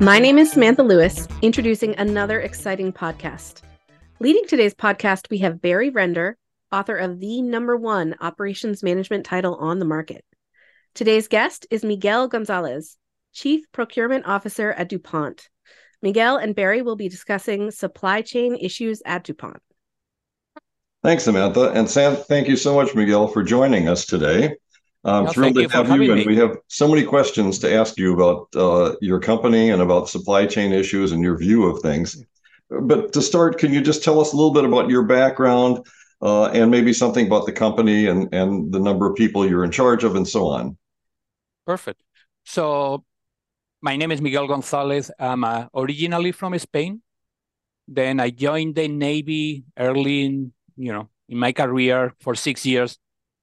My name is Samantha Lewis, introducing another exciting podcast. Leading today's podcast, we have Barry Render, author of the number one operations management title on the market. Today's guest is Miguel Gonzalez, Chief Procurement Officer at DuPont. Miguel and Barry will be discussing supply chain issues at DuPont. Thanks, Samantha. And Sam, thank you so much, Miguel, for joining us today. I'm no, thrilled to have you, and we have so many questions to ask you about uh, your company and about supply chain issues and your view of things. But to start, can you just tell us a little bit about your background uh, and maybe something about the company and, and the number of people you're in charge of and so on? Perfect. So, my name is Miguel Gonzalez. I'm uh, originally from Spain. Then I joined the Navy early in, you know, in my career for six years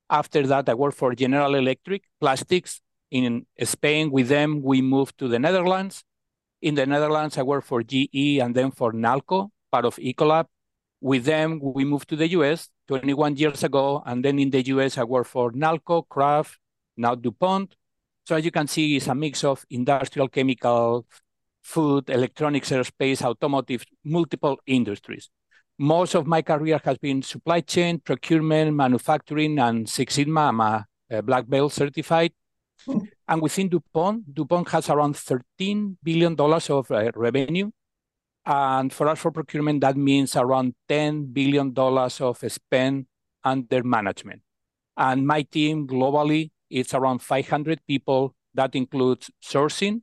after that, I worked for General Electric Plastics in Spain. With them, we moved to the Netherlands. In the Netherlands, I worked for GE and then for Nalco, part of Ecolab. With them, we moved to the US 21 years ago. And then in the US, I worked for Nalco, Kraft, now DuPont. So as you can see, it's a mix of industrial, chemical, food, electronics, aerospace, automotive, multiple industries most of my career has been supply chain, procurement, manufacturing, and Six Sigma. I'm a, a black belt certified. Hmm. And within DuPont, DuPont has around $13 billion of uh, revenue. And for us, for procurement, that means around $10 billion of spend under management. And my team globally, it's around 500 people. That includes sourcing,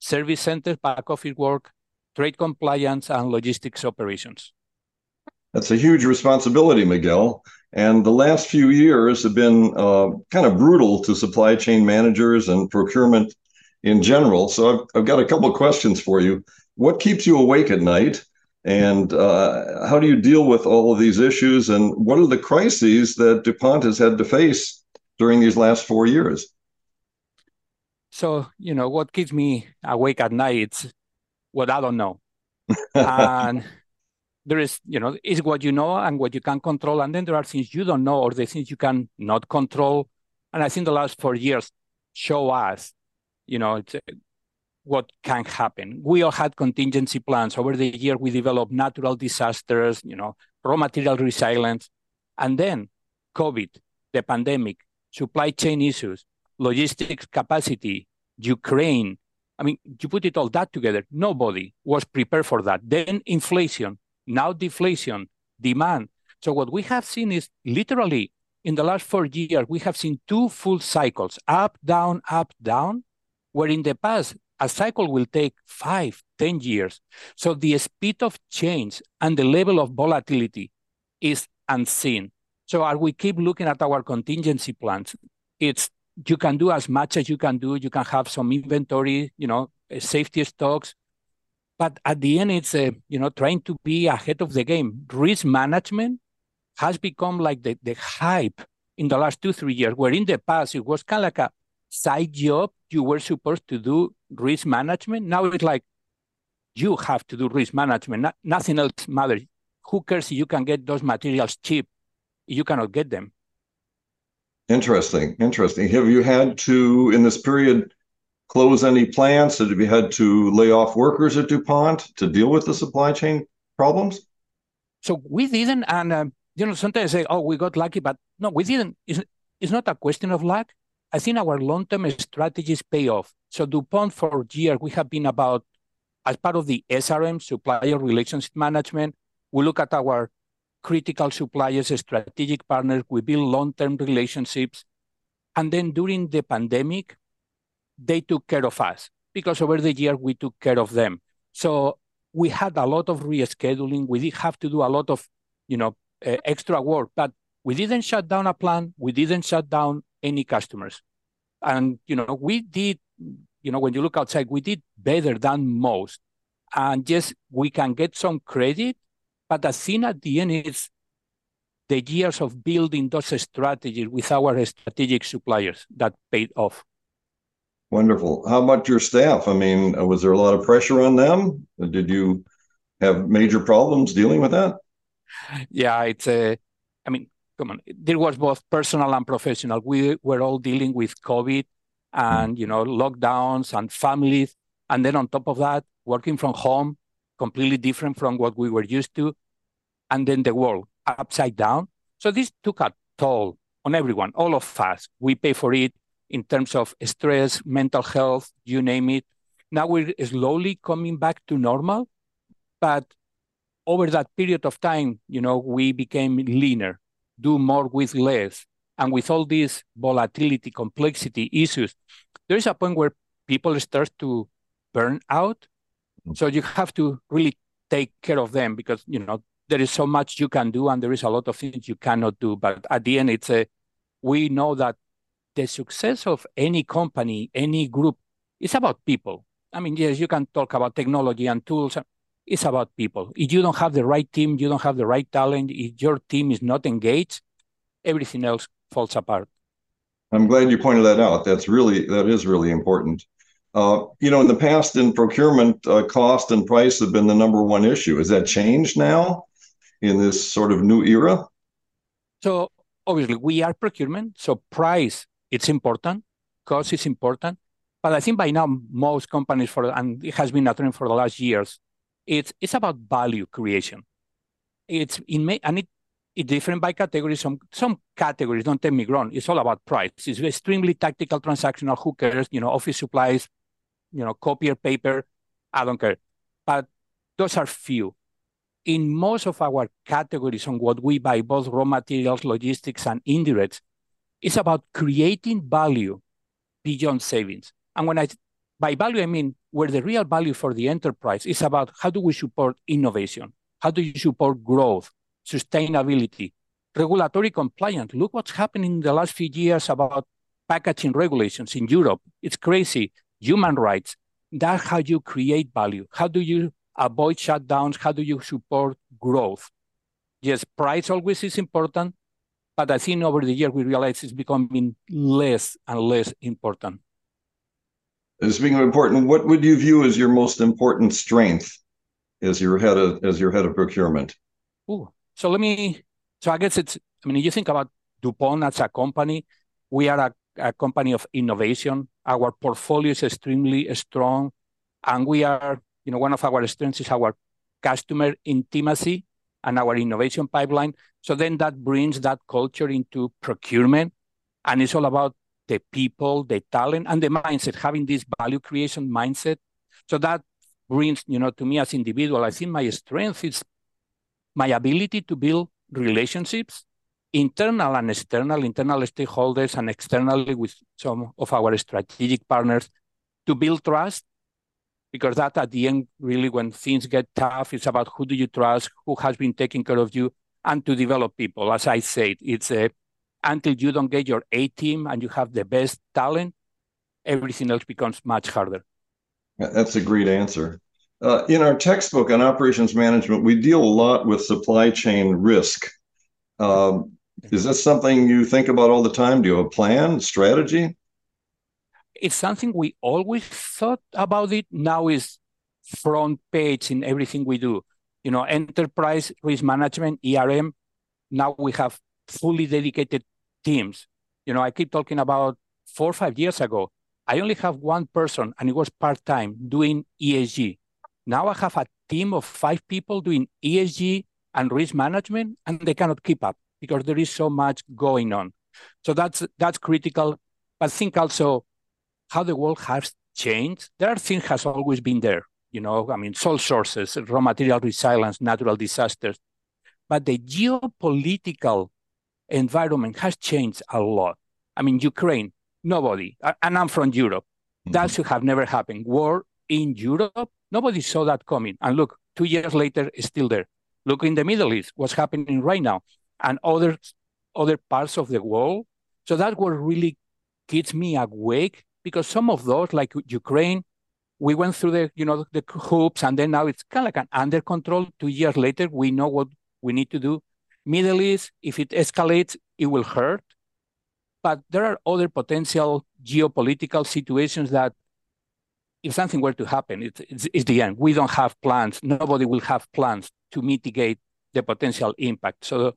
service centers, back office work, trade compliance, and logistics operations. That's a huge responsibility, Miguel. And the last few years have been uh, kind of brutal to supply chain managers and procurement in general. So I've, I've got a couple of questions for you. What keeps you awake at night? And uh, how do you deal with all of these issues? And what are the crises that DuPont has had to face during these last four years? So, you know, what keeps me awake at night, it's what I don't know. and there is, you know, is what you know and what you can control. And then there are things you don't know or the things you can not control. And I think the last four years show us, you know, uh, what can happen. We all had contingency plans. Over the year, we developed natural disasters, you know, raw material resilience. And then COVID, the pandemic, supply chain issues, logistics capacity, Ukraine. I mean, you put it all that together, nobody was prepared for that. Then inflation, now deflation, demand. So what we have seen is literally in the last four years, we have seen two full cycles, up, down, up, down, where in the past, a cycle will take five, ten years. So the speed of change and the level of volatility is unseen. So as we keep looking at our contingency plans, it's you can do as much as you can do. You can have some inventory, you know, safety stocks, but at the end, it's uh, you know trying to be ahead of the game. Risk management has become like the, the hype in the last two three years. Where in the past it was kind of like a side job. You were supposed to do risk management. Now it's like you have to do risk management. Not, nothing else matters. Who cares if you can get those materials cheap? You cannot get them. Interesting. Interesting. Have you had to in this period? Close any plants? Have you had to lay off workers at DuPont to deal with the supply chain problems? So we didn't, and uh, you know, sometimes say, "Oh, we got lucky," but no, we didn't. It's, it's not a question of luck. I think our long-term strategies pay off. So DuPont for years we have been about as part of the SRM supplier relationship management. We look at our critical suppliers, strategic partners. We build long-term relationships, and then during the pandemic, they took care of us because over the year we took care of them. So we had a lot of rescheduling. We did have to do a lot of, you know, uh, extra work, but we didn't shut down a plant. We didn't shut down any customers. And, you know, we did, you know, when you look outside, we did better than most. And yes, we can get some credit, but the thing at the end is the years of building those strategies with our strategic suppliers that paid off. Wonderful. How about your staff? I mean, was there a lot of pressure on them? Did you have major problems dealing with that? Yeah, it's a. I mean, come on. There was both personal and professional. We were all dealing with COVID and mm. you know lockdowns and families. And then on top of that, working from home, completely different from what we were used to. And then the world upside down. So this took a toll on everyone, all of us. We pay for it in terms of stress, mental health, you name it. Now we're slowly coming back to normal, but over that period of time, you know, we became leaner, do more with less. And with all these volatility, complexity issues, there is a point where people start to burn out. So you have to really take care of them because, you know, there is so much you can do and there is a lot of things you cannot do. But at the end, it's a, we know that the success of any company, any group, is about people. I mean, yes, you can talk about technology and tools. It's about people. If you don't have the right team, you don't have the right talent, if your team is not engaged, everything else falls apart. I'm glad you pointed that out. That's really, that is really important. Uh, you know, in the past, in procurement, uh, cost and price have been the number one issue. Has that changed now in this sort of new era? So obviously, we are procurement, so price it's important, cost is important, but I think by now most companies for and it has been a trend for the last years, it's it's about value creation. It's in may, and it it's different by category. Some some categories, don't take me wrong, it's all about price. It's extremely tactical, transactional. Who cares? You know, office supplies, you know, copier paper, I don't care. But those are few. In most of our categories on what we buy, both raw materials, logistics, and indirects, it's about creating value beyond savings. And when I by value, I mean where the real value for the enterprise is about how do we support innovation? How do you support growth, sustainability, regulatory compliance? Look what's happening in the last few years about packaging regulations in Europe. It's crazy human rights. That's how you create value. How do you avoid shutdowns? How do you support growth? Yes, price always is important, but I think over the years we realize it's becoming less and less important. Speaking of important, what would you view as your most important strength as your head of as your head of procurement? Ooh, so let me. So I guess it's. I mean, you think about DuPont as a company. We are a a company of innovation. Our portfolio is extremely strong, and we are, you know, one of our strengths is our customer intimacy and our innovation pipeline. So then that brings that culture into procurement, and it's all about the people, the talent, and the mindset, having this value creation mindset. So that brings, you know, to me as individual, I think my strength is my ability to build relationships internal and external, internal stakeholders and externally with some of our strategic partners to build trust. Because that at the end, really, when things get tough, it's about who do you trust, who has been taking care of you, and to develop people. As I said, it's a, until you don't get your A team and you have the best talent, everything else becomes much harder. That's a great answer. Uh, in our textbook on operations management, we deal a lot with supply chain risk. Um, is this something you think about all the time? Do you have a plan, strategy? It's something we always thought about it. Now is front page in everything we do. You know, enterprise risk management, ERM. Now we have fully dedicated teams. You know, I keep talking about four or five years ago. I only have one person and it was part time doing ESG. Now I have a team of five people doing ESG and risk management, and they cannot keep up because there is so much going on. So that's that's critical. But think also how the world has changed. There are things has always been there. You know, I mean, sole sources, raw material resilience, natural disasters. But the geopolitical environment has changed a lot. I mean, Ukraine, nobody, and I'm from Europe. Mm-hmm. That should have never happened. War in Europe, nobody saw that coming. And look, two years later, it's still there. Look in the Middle East, what's happening right now and other other parts of the world. So that what really keeps me awake because some of those, like Ukraine, we went through the you know the hoops, and then now it's kind of like an under control. Two years later, we know what we need to do. Middle East, if it escalates, it will hurt. But there are other potential geopolitical situations that, if something were to happen, it's, it's, it's the end. We don't have plans. Nobody will have plans to mitigate the potential impact. So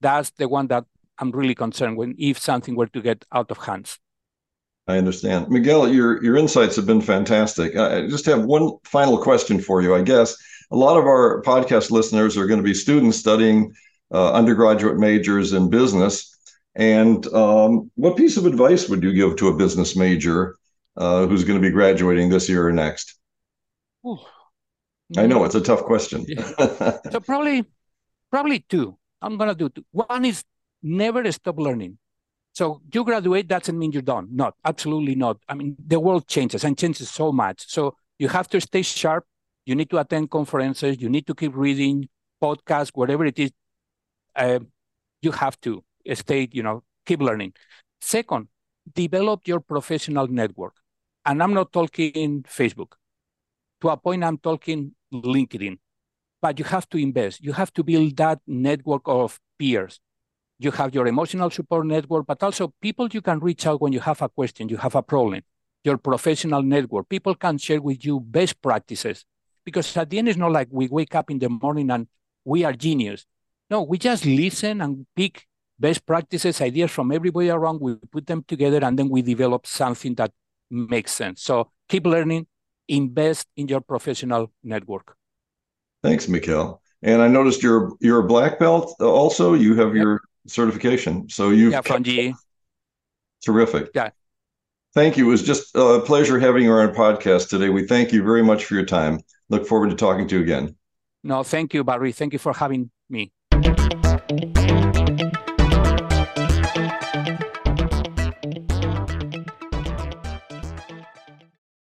that's the one that I'm really concerned when if something were to get out of hands. I understand. Miguel, your your insights have been fantastic. I just have one final question for you. I guess a lot of our podcast listeners are going to be students studying uh, undergraduate majors in business. And um, what piece of advice would you give to a business major uh, who's going to be graduating this year or next? Ooh. I know it's a tough question. so probably, probably two. I'm gonna do two. One is never stop learning. So you graduate doesn't mean you're done. Not absolutely not. I mean, the world changes and changes so much. So you have to stay sharp. You need to attend conferences. You need to keep reading podcasts, whatever it is. Uh, you have to stay. You know, keep learning. Second, develop your professional network. And I'm not talking Facebook. To a point, I'm talking LinkedIn. But you have to invest. You have to build that network of peers. You have your emotional support network, but also people you can reach out when you have a question, you have a problem. Your professional network. People can share with you best practices. Because at the end, it's not like we wake up in the morning and we are genius. No, we just listen and pick best practices, ideas from everybody around. We put them together and then we develop something that makes sense. So keep learning, invest in your professional network. Thanks, Miguel. And I noticed you're you're a black belt also. You have yep. your certification. So you've yeah, from GE. Terrific. Yeah. Thank you. It was just a pleasure having you on our podcast today. We thank you very much for your time. Look forward to talking to you again. No, thank you, Barry. Thank you for having me.